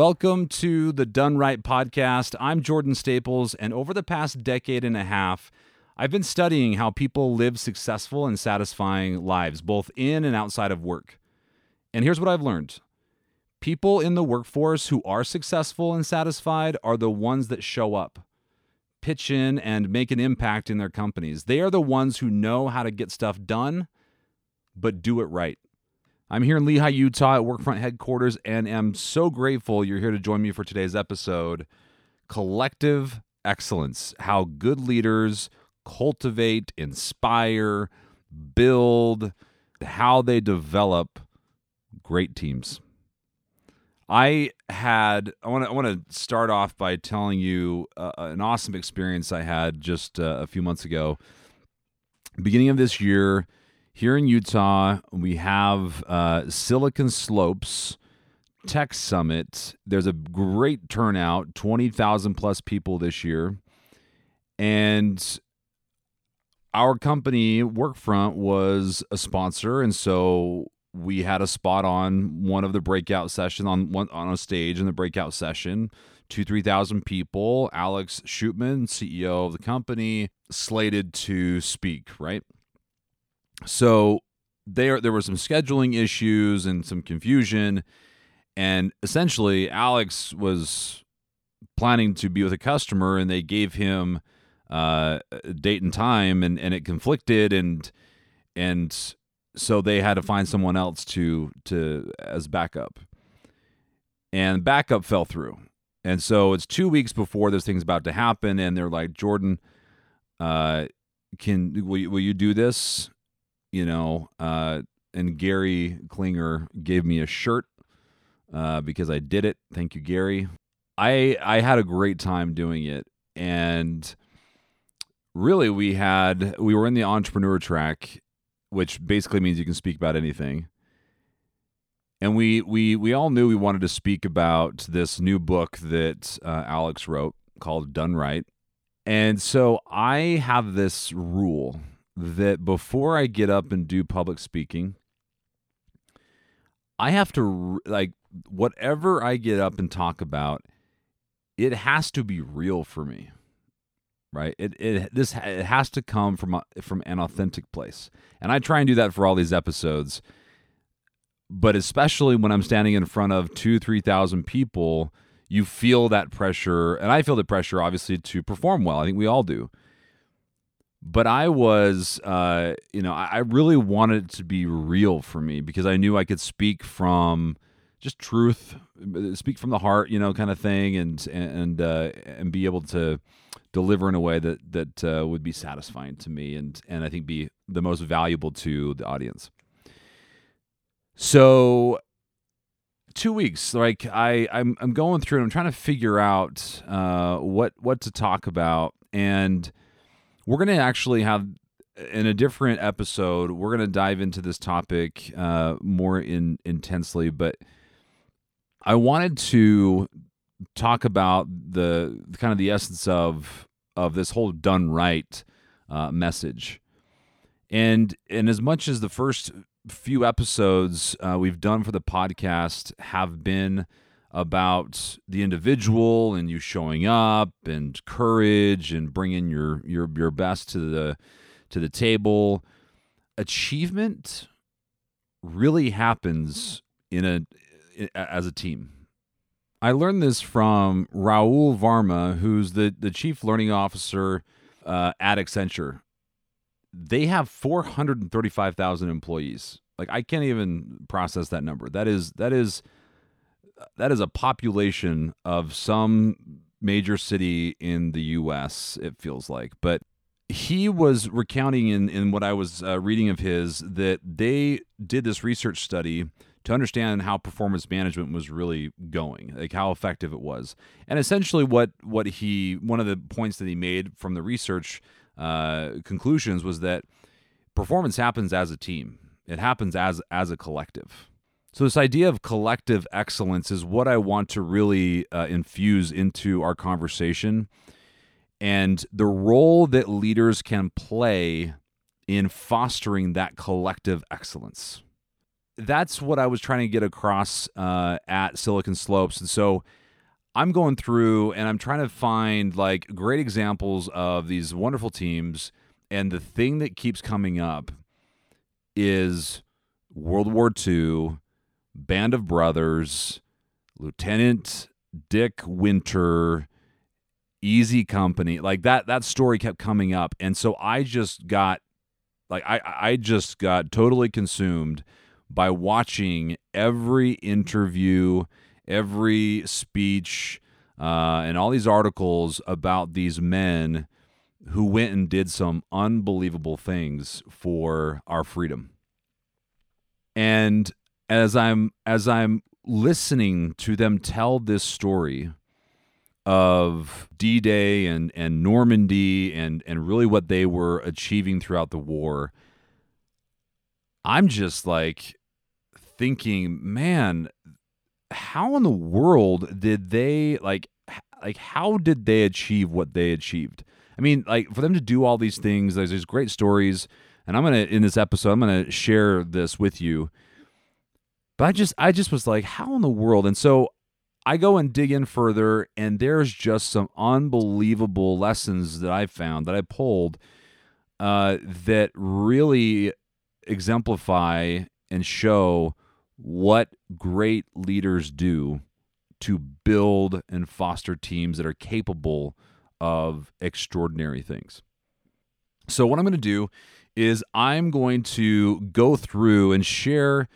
Welcome to the Done Right podcast. I'm Jordan Staples, and over the past decade and a half, I've been studying how people live successful and satisfying lives, both in and outside of work. And here's what I've learned people in the workforce who are successful and satisfied are the ones that show up, pitch in, and make an impact in their companies. They are the ones who know how to get stuff done, but do it right. I'm here in Lehi, Utah at Workfront headquarters and am so grateful you're here to join me for today's episode Collective Excellence How Good Leaders Cultivate, Inspire, Build, how they develop great teams. I had I want to I want to start off by telling you uh, an awesome experience I had just uh, a few months ago. Beginning of this year, here in Utah, we have uh, Silicon Slopes Tech Summit. There's a great turnout, 20,000 plus people this year. And our company, Workfront, was a sponsor. And so we had a spot on one of the breakout sessions on one on a stage in the breakout session two three thousand people alex Shootman ceo of the company slated to speak right so there there were some scheduling issues and some confusion and essentially Alex was planning to be with a customer and they gave him uh, a date and time and, and it conflicted and and so they had to find someone else to to as backup. And backup fell through. And so it's two weeks before this thing's about to happen and they're like jordan uh can will you, will you do this you know, uh, and Gary Klinger gave me a shirt uh, because I did it. Thank you, Gary. I I had a great time doing it, and really, we had we were in the entrepreneur track, which basically means you can speak about anything. And we we we all knew we wanted to speak about this new book that uh, Alex wrote called Done Right. And so I have this rule that before I get up and do public speaking, I have to like whatever I get up and talk about, it has to be real for me. Right? It it this it has to come from from an authentic place. And I try and do that for all these episodes. But especially when I'm standing in front of 2 3,000 people, you feel that pressure and I feel the pressure obviously to perform well. I think we all do but I was, uh, you know, I really wanted it to be real for me because I knew I could speak from just truth, uh, speak from the heart, you know, kind of thing, and and uh, and be able to deliver in a way that that uh, would be satisfying to me and and I think be the most valuable to the audience. So two weeks like i i'm, I'm going through and i'm trying to figure out uh, what what to talk about and we're going to actually have in a different episode. We're going to dive into this topic uh, more in intensely, but I wanted to talk about the kind of the essence of of this whole done right uh, message. And and as much as the first few episodes uh, we've done for the podcast have been about the individual and you showing up and courage and bringing your your your best to the to the table. Achievement really happens in a as a team. I learned this from Rahul varma who's the the chief learning officer uh, at accenture. They have 435000 employees. Like i can't even process that number. That is that is that is a population of some major city in the U.S. It feels like, but he was recounting in in what I was uh, reading of his that they did this research study to understand how performance management was really going, like how effective it was, and essentially what what he one of the points that he made from the research uh, conclusions was that performance happens as a team. It happens as as a collective so, this idea of collective excellence is what I want to really uh, infuse into our conversation and the role that leaders can play in fostering that collective excellence. that's what I was trying to get across uh, at Silicon Slopes. And so I'm going through and I'm trying to find like great examples of these wonderful teams. And the thing that keeps coming up is World War II, Band of Brothers, Lieutenant Dick Winter, Easy Company. Like that that story kept coming up. And so I just got like I I just got totally consumed by watching every interview, every speech, uh, and all these articles about these men who went and did some unbelievable things for our freedom. And as I'm as I'm listening to them tell this story of D-Day and and Normandy and and really what they were achieving throughout the war, I'm just like thinking, man, how in the world did they like like how did they achieve what they achieved? I mean, like for them to do all these things, there's these great stories, and I'm gonna in this episode, I'm gonna share this with you. But I just I just was like, how in the world? And so I go and dig in further, and there's just some unbelievable lessons that I found that I pulled uh, that really exemplify and show what great leaders do to build and foster teams that are capable of extraordinary things. So, what I'm going to do is I'm going to go through and share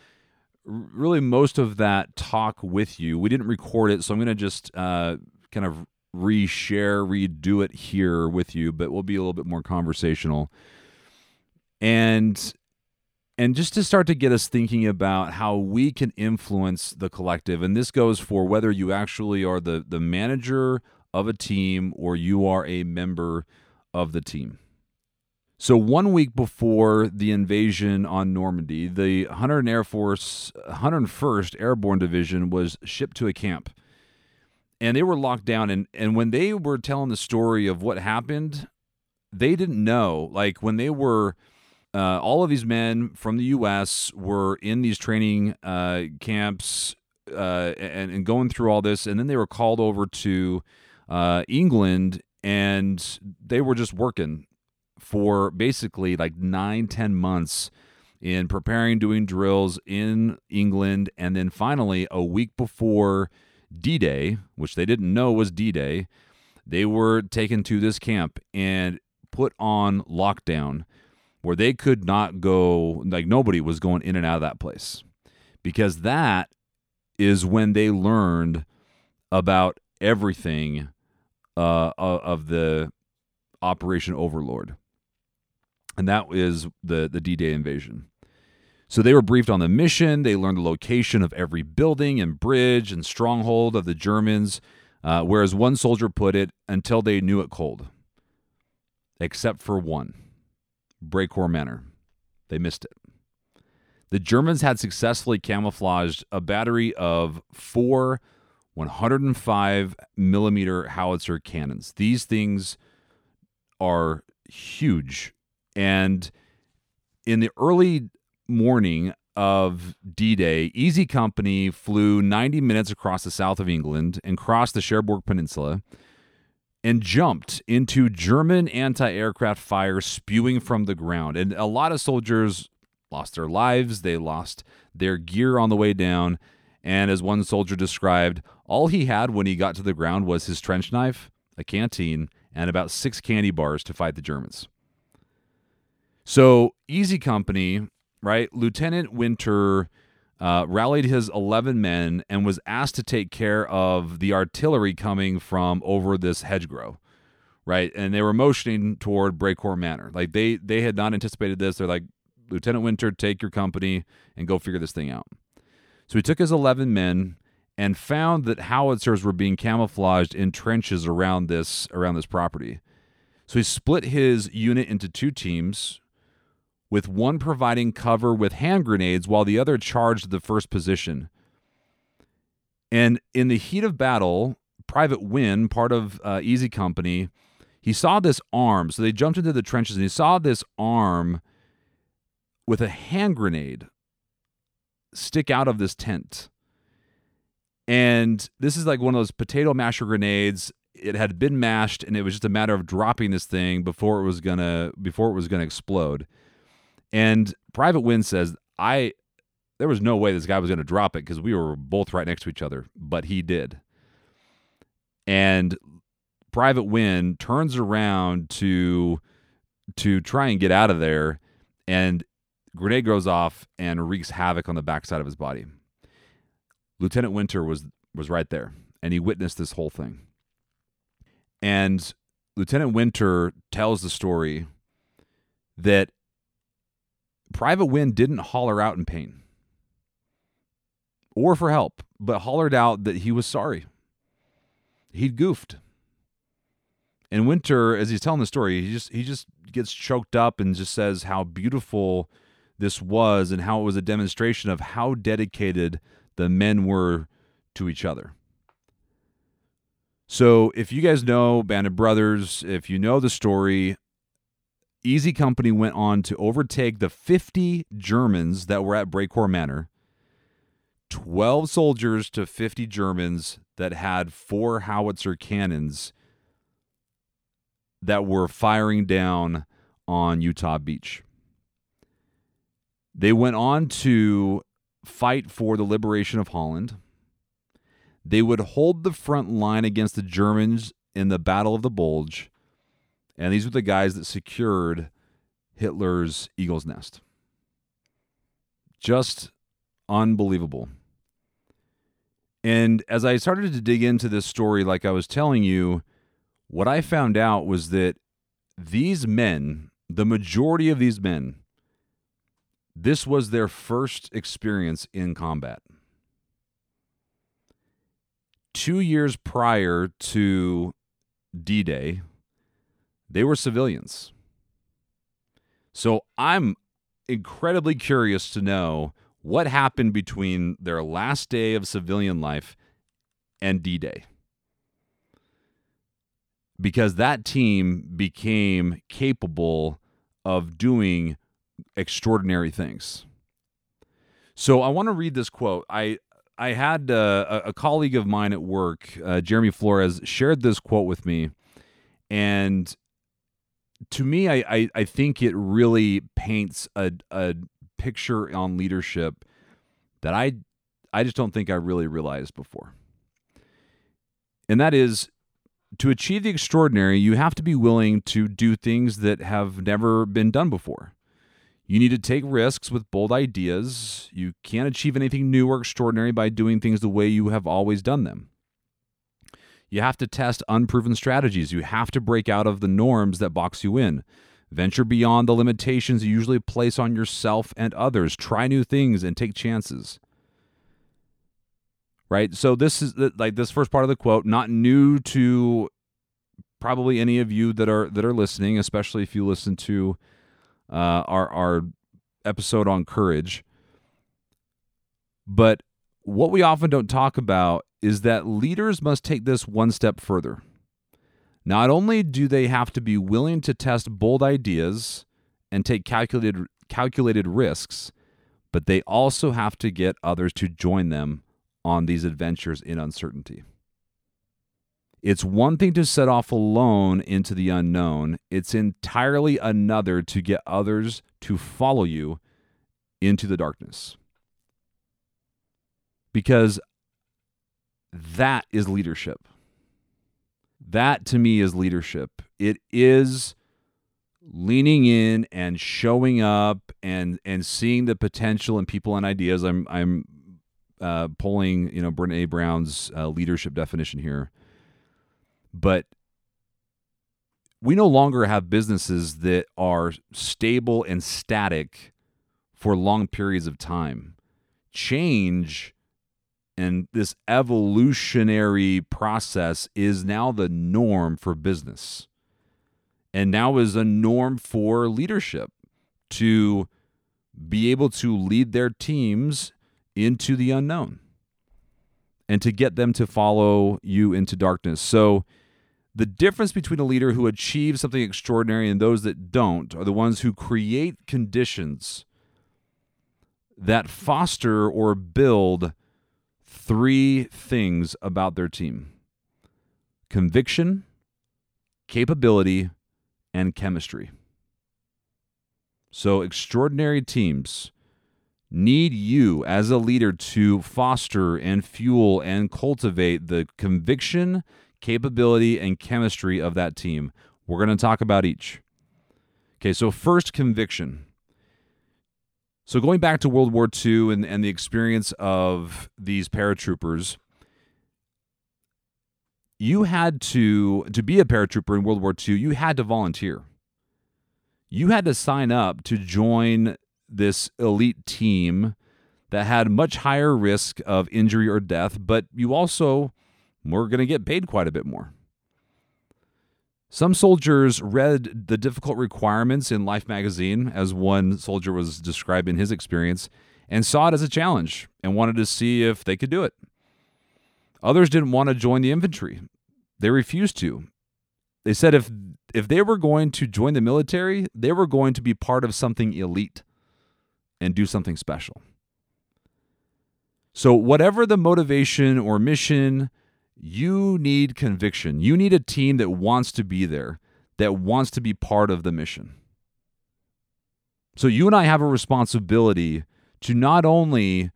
really most of that talk with you. We didn't record it, so I'm going to just uh, kind of reshare, redo it here with you, but we'll be a little bit more conversational. And and just to start to get us thinking about how we can influence the collective and this goes for whether you actually are the the manager of a team or you are a member of the team so one week before the invasion on Normandy, the 100 Air Force 101st Airborne Division was shipped to a camp. And they were locked down and and when they were telling the story of what happened, they didn't know like when they were uh, all of these men from the U.S. were in these training uh, camps uh, and, and, going through all this, and then they were called over to uh, England, and they were just working for basically like nine, ten months in preparing, doing drills in England, and then finally a week before D-Day, which they didn't know was D-Day, they were taken to this camp and put on lockdown where they could not go, like nobody was going in and out of that place. Because that is when they learned about everything uh, of the Operation Overlord. And that is the, the D Day invasion. So they were briefed on the mission. They learned the location of every building and bridge and stronghold of the Germans, uh, whereas one soldier put it, until they knew it cold, except for one. Brecourt Manor. They missed it. The Germans had successfully camouflaged a battery of four 105 millimeter howitzer cannons. These things are huge. And in the early morning of D Day, Easy Company flew 90 minutes across the south of England and crossed the Cherbourg Peninsula and jumped into German anti aircraft fire spewing from the ground. And a lot of soldiers lost their lives, they lost their gear on the way down. And as one soldier described, all he had when he got to the ground was his trench knife, a canteen, and about six candy bars to fight the Germans. So, Easy Company, right? Lieutenant Winter uh, rallied his 11 men and was asked to take care of the artillery coming from over this hedgerow right? And they were motioning toward Brecourt Manor. Like they they had not anticipated this. They're like lieutenant winter take your company and go figure this thing out. So he took his 11 men and found that howitzers were being camouflaged in trenches around this around this property. So he split his unit into two teams with one providing cover with hand grenades while the other charged the first position. And in the heat of battle, Private Wynn, part of uh, Easy Company, he saw this arm. So they jumped into the trenches and he saw this arm with a hand grenade stick out of this tent. And this is like one of those potato masher grenades. It had been mashed and it was just a matter of dropping this thing before it was gonna before it was gonna explode. And Private Wynn says, I there was no way this guy was gonna drop it because we were both right next to each other, but he did. And Private Wynn turns around to to try and get out of there, and grenade goes off and wreaks havoc on the backside of his body. Lieutenant Winter was was right there, and he witnessed this whole thing. And Lieutenant Winter tells the story that Private Wynn didn't holler out in pain or for help, but hollered out that he was sorry. He'd goofed. And Winter, as he's telling the story, he just he just gets choked up and just says how beautiful this was and how it was a demonstration of how dedicated the men were to each other. So, if you guys know Band of Brothers, if you know the story, Easy Company went on to overtake the 50 Germans that were at Brecourt Manor. 12 soldiers to 50 Germans that had four howitzer cannons that were firing down on Utah Beach. They went on to fight for the liberation of Holland. They would hold the front line against the Germans in the Battle of the Bulge. And these were the guys that secured Hitler's Eagle's Nest. Just unbelievable. And as I started to dig into this story, like I was telling you, what I found out was that these men, the majority of these men, this was their first experience in combat. Two years prior to D Day, they were civilians. So I'm incredibly curious to know what happened between their last day of civilian life and D Day. Because that team became capable of doing extraordinary things. So I want to read this quote. I I had uh, a, colleague of mine at work, uh, Jeremy Flores, shared this quote with me, and to me, I, I, I think it really paints a a picture on leadership that I I just don't think I really realized before. And that is to achieve the extraordinary, you have to be willing to do things that have never been done before. You need to take risks with bold ideas. You can't achieve anything new or extraordinary by doing things the way you have always done them. You have to test unproven strategies. You have to break out of the norms that box you in. Venture beyond the limitations you usually place on yourself and others. Try new things and take chances. Right? So this is like this first part of the quote, not new to probably any of you that are that are listening, especially if you listen to uh, our our episode on courage. But what we often don't talk about is that leaders must take this one step further. Not only do they have to be willing to test bold ideas and take calculated calculated risks, but they also have to get others to join them on these adventures in uncertainty. It's one thing to set off alone into the unknown, it's entirely another to get others to follow you into the darkness. Because that is leadership. That to me is leadership. It is leaning in and showing up and and seeing the potential in people and ideas. I'm I'm uh, pulling you know Brene Brown's uh, leadership definition here but we no longer have businesses that are stable and static for long periods of time. Change and this evolutionary process is now the norm for business. And now is a norm for leadership to be able to lead their teams into the unknown and to get them to follow you into darkness. So, the difference between a leader who achieves something extraordinary and those that don't are the ones who create conditions that foster or build three things about their team conviction, capability, and chemistry. So, extraordinary teams need you as a leader to foster and fuel and cultivate the conviction, capability, and chemistry of that team. We're going to talk about each. Okay, so first, conviction. So, going back to World War II and, and the experience of these paratroopers, you had to, to be a paratrooper in World War II, you had to volunteer. You had to sign up to join this elite team that had much higher risk of injury or death, but you also were going to get paid quite a bit more. Some soldiers read the difficult requirements in Life magazine, as one soldier was describing his experience, and saw it as a challenge and wanted to see if they could do it. Others didn't want to join the infantry. They refused to. They said if if they were going to join the military, they were going to be part of something elite and do something special. So whatever the motivation or mission, you need conviction. You need a team that wants to be there, that wants to be part of the mission. So you and I have a responsibility to not only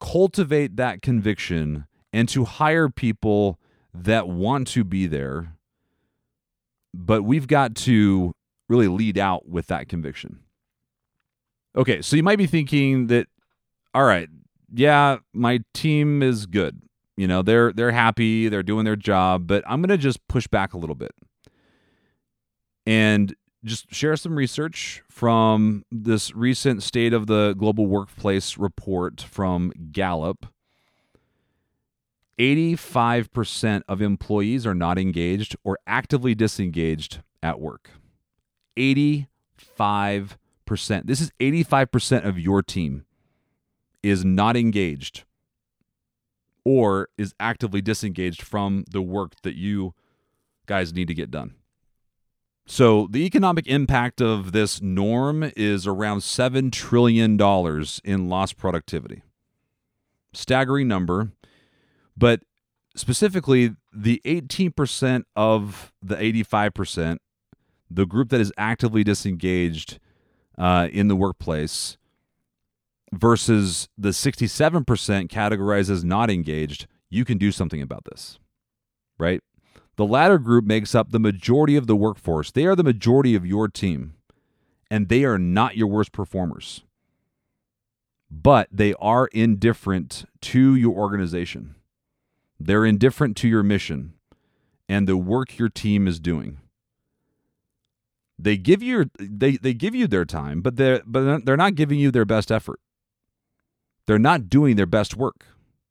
cultivate that conviction and to hire people that want to be there, but we've got to really lead out with that conviction. Okay, so you might be thinking that, all right, yeah, my team is good. You know, they're they're happy, they're doing their job, but I'm gonna just push back a little bit and just share some research from this recent state of the global workplace report from Gallup. 85% of employees are not engaged or actively disengaged at work. 85%. This is 85% of your team is not engaged or is actively disengaged from the work that you guys need to get done. So, the economic impact of this norm is around $7 trillion in lost productivity. Staggering number, but specifically, the 18% of the 85%, the group that is actively disengaged uh, in the workplace, versus the 67% categorized as not engaged, you can do something about this, right? The latter group makes up the majority of the workforce. They are the majority of your team, and they are not your worst performers. But they are indifferent to your organization. They're indifferent to your mission and the work your team is doing. They give you they, they give you their time, but they're but they're not giving you their best effort. They're not doing their best work.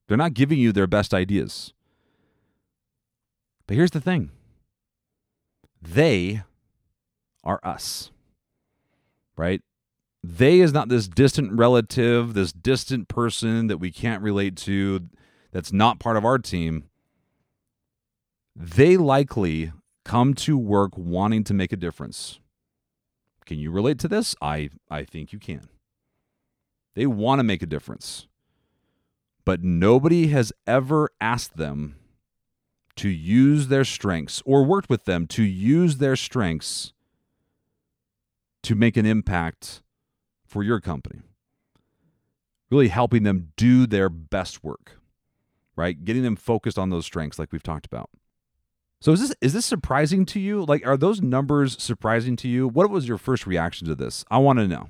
They're not giving you their best ideas. But here's the thing they are us, right? They is not this distant relative, this distant person that we can't relate to, that's not part of our team. They likely come to work wanting to make a difference. Can you relate to this? I, I think you can. They want to make a difference. But nobody has ever asked them to use their strengths or worked with them to use their strengths to make an impact for your company. Really helping them do their best work, right? Getting them focused on those strengths like we've talked about. So is this is this surprising to you? Like are those numbers surprising to you? What was your first reaction to this? I want to know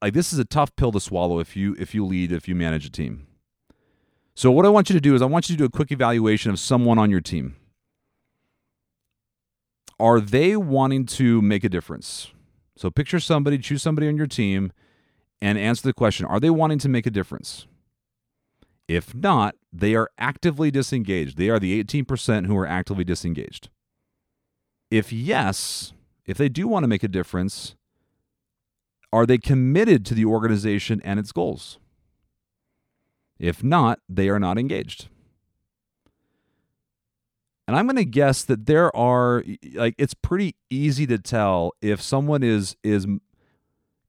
like this is a tough pill to swallow if you if you lead if you manage a team. So what I want you to do is I want you to do a quick evaluation of someone on your team. Are they wanting to make a difference? So picture somebody, choose somebody on your team and answer the question, are they wanting to make a difference? If not, they are actively disengaged. They are the 18% who are actively disengaged. If yes, if they do want to make a difference, are they committed to the organization and its goals? If not, they are not engaged. And I'm going to guess that there are like it's pretty easy to tell if someone is is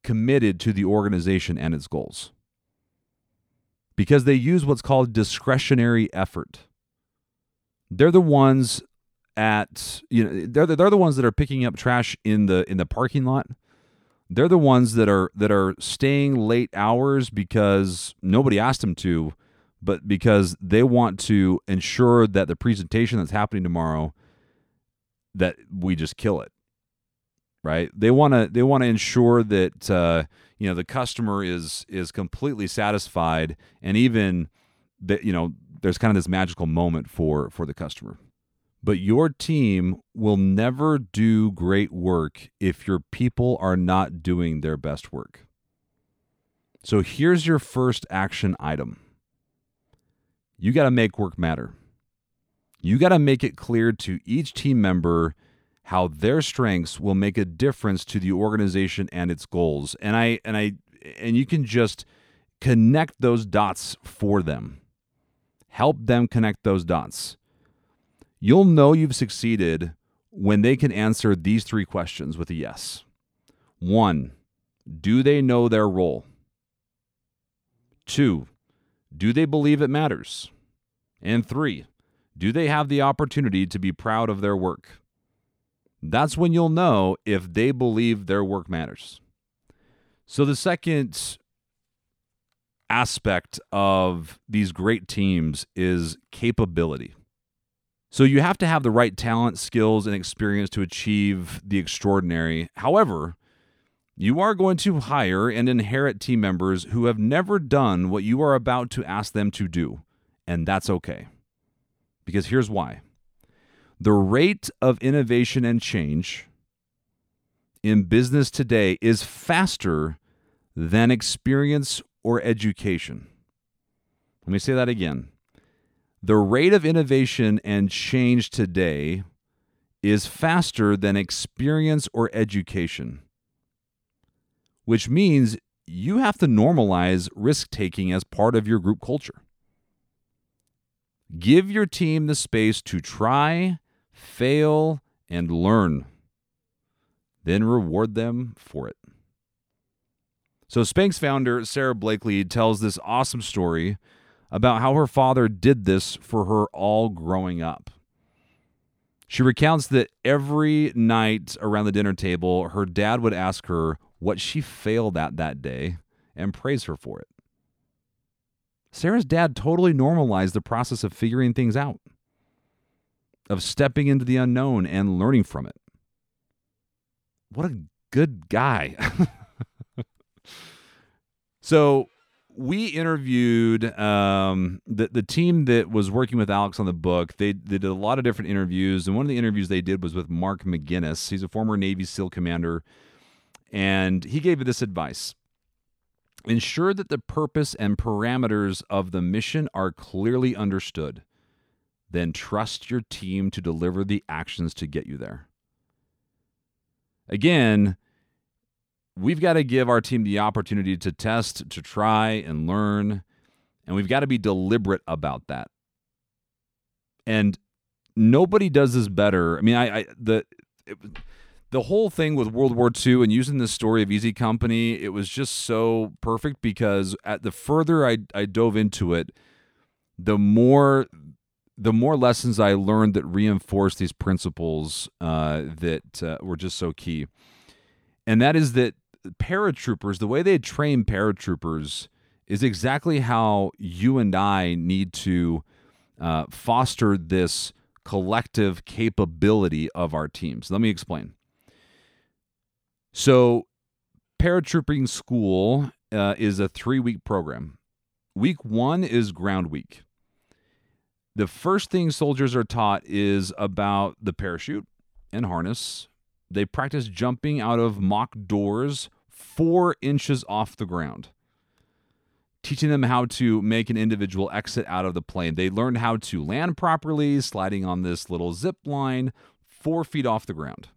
committed to the organization and its goals. Because they use what's called discretionary effort. They're the ones at you know they're the, they're the ones that are picking up trash in the in the parking lot. They're the ones that are that are staying late hours because nobody asked them to, but because they want to ensure that the presentation that's happening tomorrow that we just kill it. Right? They want to they want to ensure that uh, you know the customer is is completely satisfied and even that you know there's kind of this magical moment for for the customer but your team will never do great work if your people are not doing their best work. So here's your first action item you got to make work matter. You got to make it clear to each team member how their strengths will make a difference to the organization and its goals. And I and I and you can just connect those dots for them. Help them connect those dots. You'll know you've succeeded when they can answer these three questions with a yes. One, do they know their role? Two, do they believe it matters? And three, do they have the opportunity to be proud of their work? That's when you'll know if they believe their work matters. So, the second aspect of these great teams is capability. So you have to have the right talent, skills, and experience to achieve the extraordinary. However, you are going to hire and inherit team members who have never done what you are about to ask them to do, and that's okay. Because here's why the rate of innovation and change in business today is faster than experience or education. Let me say that again. The rate of innovation and change today is faster than experience or education, which means you have to normalize risk taking as part of your group culture. Give your team the space to try, fail, and learn. Then reward them for it. So, Spanx founder Sara Blakely tells this awesome story about how her father did this for her all growing up. She recounts that every night around the dinner table, her dad would ask her what she failed at that day and praise her for it. Sara's dad totally normalized the process of figuring things out, of stepping into the unknown and learning from it. What a good guy. so, we interviewed um, the the team that was working with Alex on the book. They, they did a lot of different interviews, and one of the interviews they did was with Mark McGinnis. He's a former Navy SEAL commander, and he gave this advice: ensure that the purpose and parameters of the mission are clearly understood. Then trust your team to deliver the actions to get you there. Again we've got to give our team the opportunity to test, to try and learn, and we've got to be deliberate about that. And nobody does this better. I mean, I, I the it, the whole thing with World War II and using this story of Easy Company, it was just so perfect because at the further I, I dove into it, the more the more lessons I learned that reinforced these principles uh, that uh, were just so key. And that is that paratroopers, the way they train paratroopers is exactly how you and I need to uh, foster this collective capability of our teams. Let me explain. So, paratrooping school uh, is a three week program. Week one is ground week. The first thing soldiers are taught is about the parachute and harness, they practice jumping out of mock doors four inches off the ground, teaching them how to make an individual exit out of the plane. They learn how to land properly, sliding on this little zip line four feet off the ground.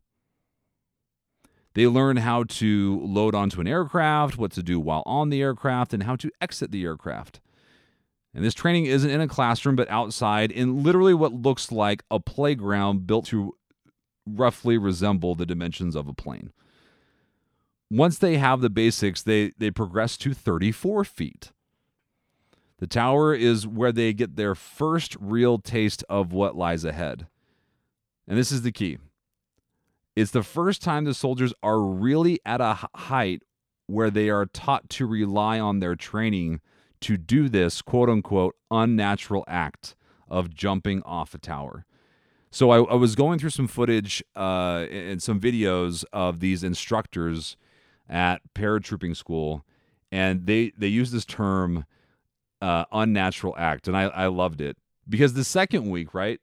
They learn how to load onto an aircraft, what to do while on the aircraft, and how to exit the aircraft. And this training isn't in a classroom, but outside in literally what looks like a playground built to roughly resemble the dimensions of a plane. Once they have the basics, they they progress to 34 feet. The tower is where they get their first real taste of what lies ahead. And this is the key. It's the first time the soldiers are really at a height where they are taught to rely on their training to do this quote unquote unnatural act of jumping off a tower. So I, I was going through some footage uh, and some videos of these instructors at paratrooping school, and they they use this term uh, unnatural act, and I, I loved it because the second week, right,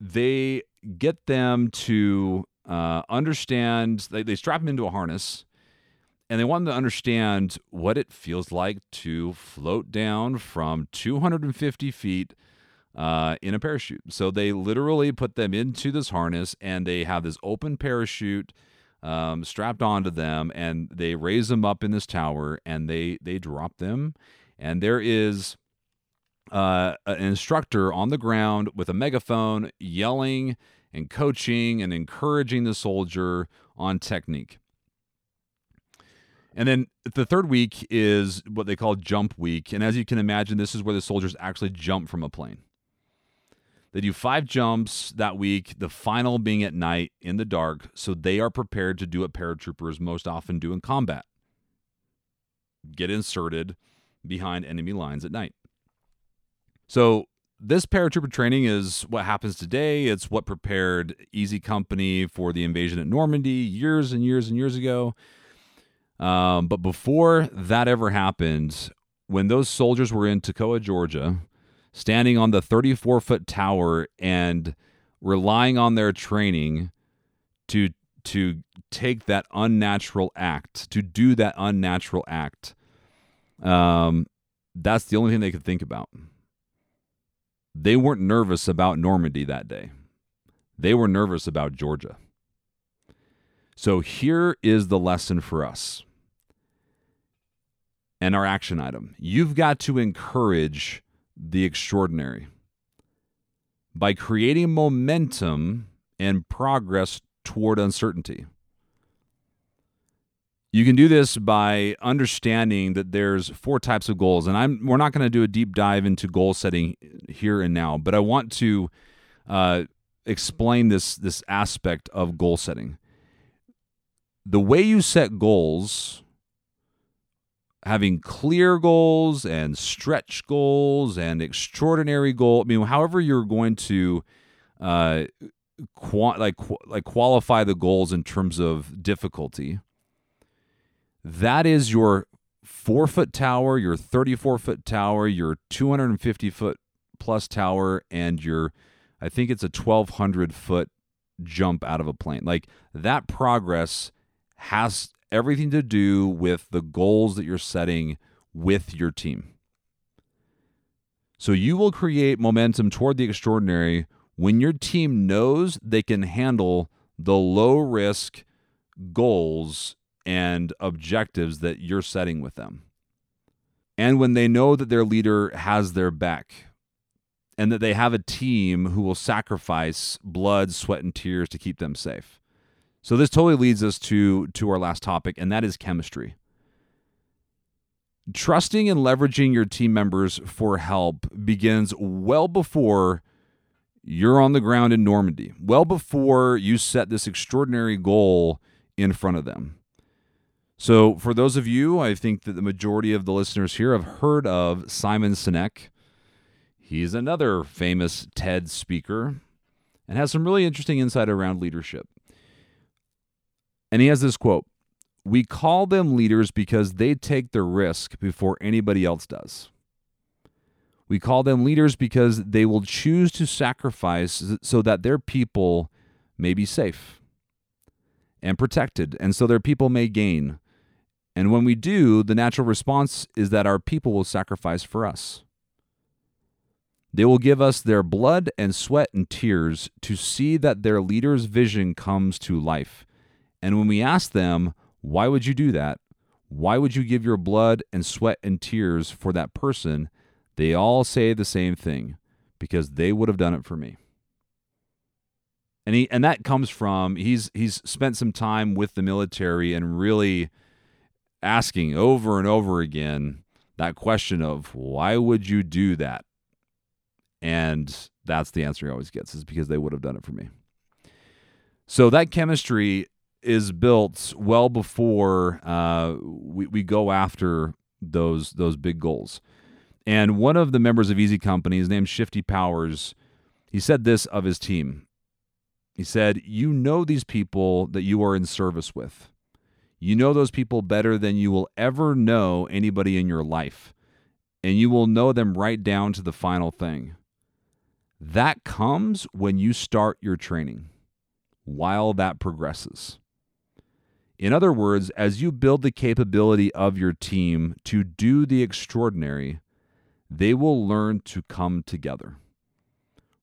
they get them to uh, understand. They, they strap them into a harness, and they want them to understand what it feels like to float down from 250 feet uh, in a parachute. So they literally put them into this harness, and they have this open parachute um, strapped onto them, and they raise them up in this tower, and they they drop them and there is uh, an instructor on the ground with a megaphone yelling and coaching and encouraging the soldier on technique. And then the third week is what they call jump week. And as you can imagine, this is where the soldiers actually jump from a plane. They do five jumps that week, the final being at night in the dark, so they are prepared to do what paratroopers most often do in combat get inserted, behind enemy lines at night. So, this paratrooper training is what happens today. It's what prepared Easy Company for the invasion at Normandy years and years and years ago. Um, but before that ever happened, when those soldiers were in Toccoa, Georgia, standing on the 34 foot tower and relying on their training to to take that unnatural act, to do that unnatural act, um, that's the only thing they could think about. They weren't nervous about Normandy that day. They were nervous about Georgia. So here is the lesson for us and our action item. You've got to encourage the extraordinary by creating momentum and progress toward uncertainty. You can do this by understanding that there's four types of goals, and I'm we're not going to do a deep dive into goal setting here and now, but I want to uh, explain this this aspect of goal setting. The way you set goals, having clear goals and stretch goals and extraordinary goal. I mean, however you're going to uh, like like qualify the goals in terms of difficulty that is your four foot tower, your 34 foot tower, your 250 foot plus tower, and your, I think it's a 1200 foot jump out of a plane. Like that progress has everything to do with the goals that you're setting with your team. So you will create momentum toward the extraordinary when your team knows they can handle the low risk goals and objectives that you're setting with them. And when they know that their leader has their back and that they have a team who will sacrifice blood, sweat, and tears to keep them safe. So this totally leads us to, to our last topic, and that is chemistry. Trusting and leveraging your team members for help begins well before you're on the ground in Normandy, well before you set this extraordinary goal in front of them. So, for those of you, I think that the majority of the listeners here have heard of Simon Sinek. He's another famous TED speaker and has some really interesting insight around leadership. And he has this quote We call them leaders because they take the risk before anybody else does. We call them leaders because they will choose to sacrifice so that their people may be safe and protected, and so their people may gain and when we do, the natural response is that our people will sacrifice for us. They will give us their blood and sweat and tears to see that their leader's vision comes to life. And when we ask them, why would you do that? Why would you give your blood and sweat and tears for that person? They all say the same thing because they would have done it for me. And he and that comes from he's he's spent some time with the military and really asking over and over again that question of why would you do that? And that's the answer he always gets is because they would have done it for me. So that chemistry is built well before uh, we, we go after those those big goals. And one of the members of Easy Company, his name's Shifty Powers, he said this of his team. He said, You know these people that you are in service with. You know those people better than you will ever know anybody in your life. And you will know them right down to the final thing. That comes when you start your training, while that progresses. In other words, as you build the capability of your team to do the extraordinary, they will learn to come together,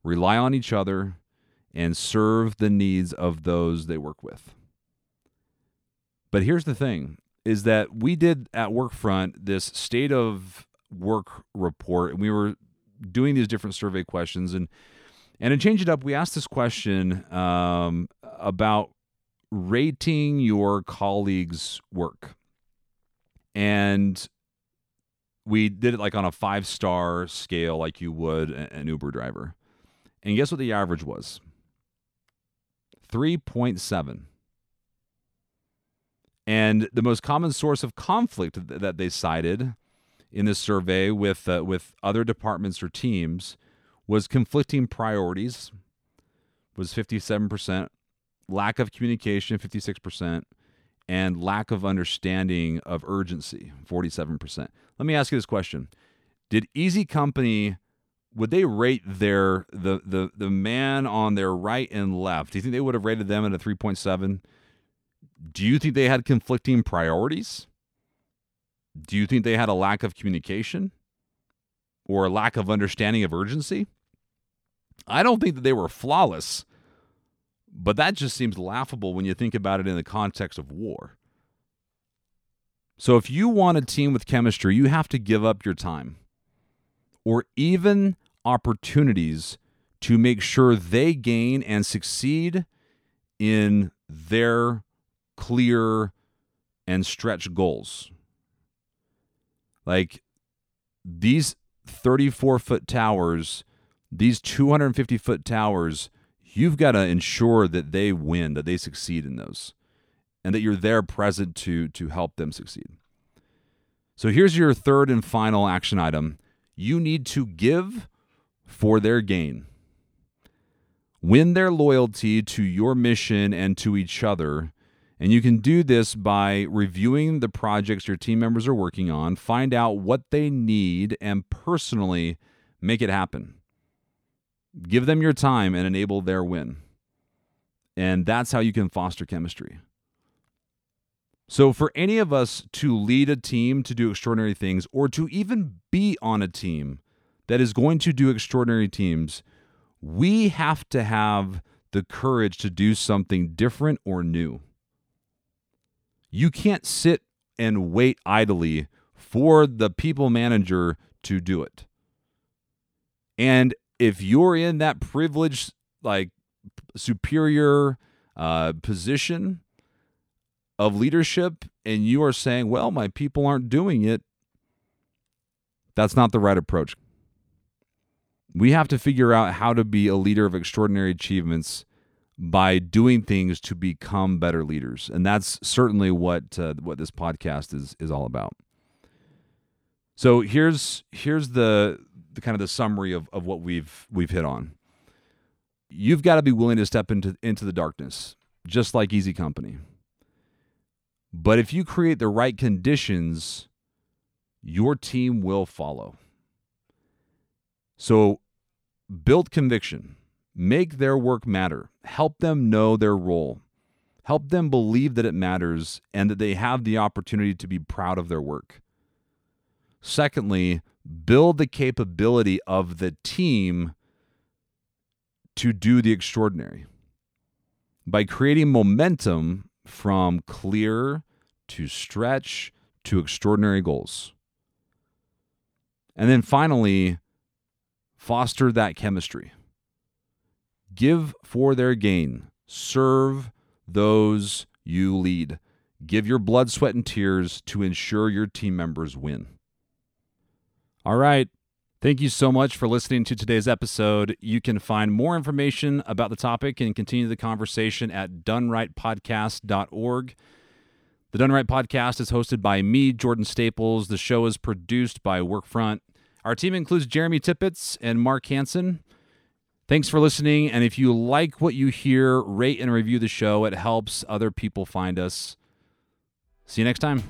rely on each other, and serve the needs of those they work with. But here's the thing is that we did at Workfront this state of work report and we were doing these different survey questions and and to change it up we asked this question um, about rating your colleagues' work. And we did it like on a five star scale, like you would an Uber driver. And guess what the average was? 3.7. And the most common source of conflict that they cited in this survey with, uh, with other departments or teams was conflicting priorities, was 57%, lack of communication 56% and lack of understanding of urgency 47% let me ask you this question. Did easy company would they rate their the the the man on their right and left do you think they would have rated them at a 3.7 do you think they had conflicting priorities? Do you think they had a lack of communication or a lack of understanding of urgency? I don't think that they were flawless but that just seems laughable when you think about it in the context of war. So if you want a team with chemistry, you have to give up your time or even opportunities to make sure they gain and succeed in their clear and stretch goals. Like these 34 foot towers, these 250 foot towers you've got to ensure that they win, that they succeed in those, and that you're there present to to help them succeed. So here's your third and final action item. You need to give for their gain. Win their loyalty to your mission and to each other. And you can do this by reviewing the projects your team members are working on, find out what they need, and personally make it happen. Give them your time and enable their win. And that's how you can foster chemistry. So, for any of us to lead a team to do extraordinary things or to even be on a team that is going to do extraordinary teams, we have to have the courage to do something different or new. You can't sit and wait idly for the people manager to do it. And if you're in that privileged, like superior uh, position of leadership and you are saying, well, my people aren't doing it, that's not the right approach. We have to figure out how to be a leader of extraordinary achievements by doing things to become better leaders, and that's certainly what uh, what this podcast is is all about. So here's here's the the kind of the summary of, of what we've we've hit on. You've got to be willing to step into into the darkness, just like Easy Company. But if you create the right conditions, your team will follow. So build conviction, make their work matter, help them know their role, help them believe that it matters and that they have the opportunity to be proud of their work. Secondly, build the capability of the team to do the extraordinary by creating momentum from clear to stretch to extraordinary goals. And then finally, foster that chemistry. Give for their gain. Serve those you lead. Give your blood, sweat, and tears to ensure your team members win. All right. Thank you so much for listening to today's episode. You can find more information about the topic and continue the conversation at donerightpodcast.org. The Done Right podcast is hosted by me, Jordan Staples. The show is produced by Workfront. Our team includes Jeremy Tippett and Mark Hansen. Thanks for listening. And if you like what you hear, rate and review the show. It helps other people find us. See you next time.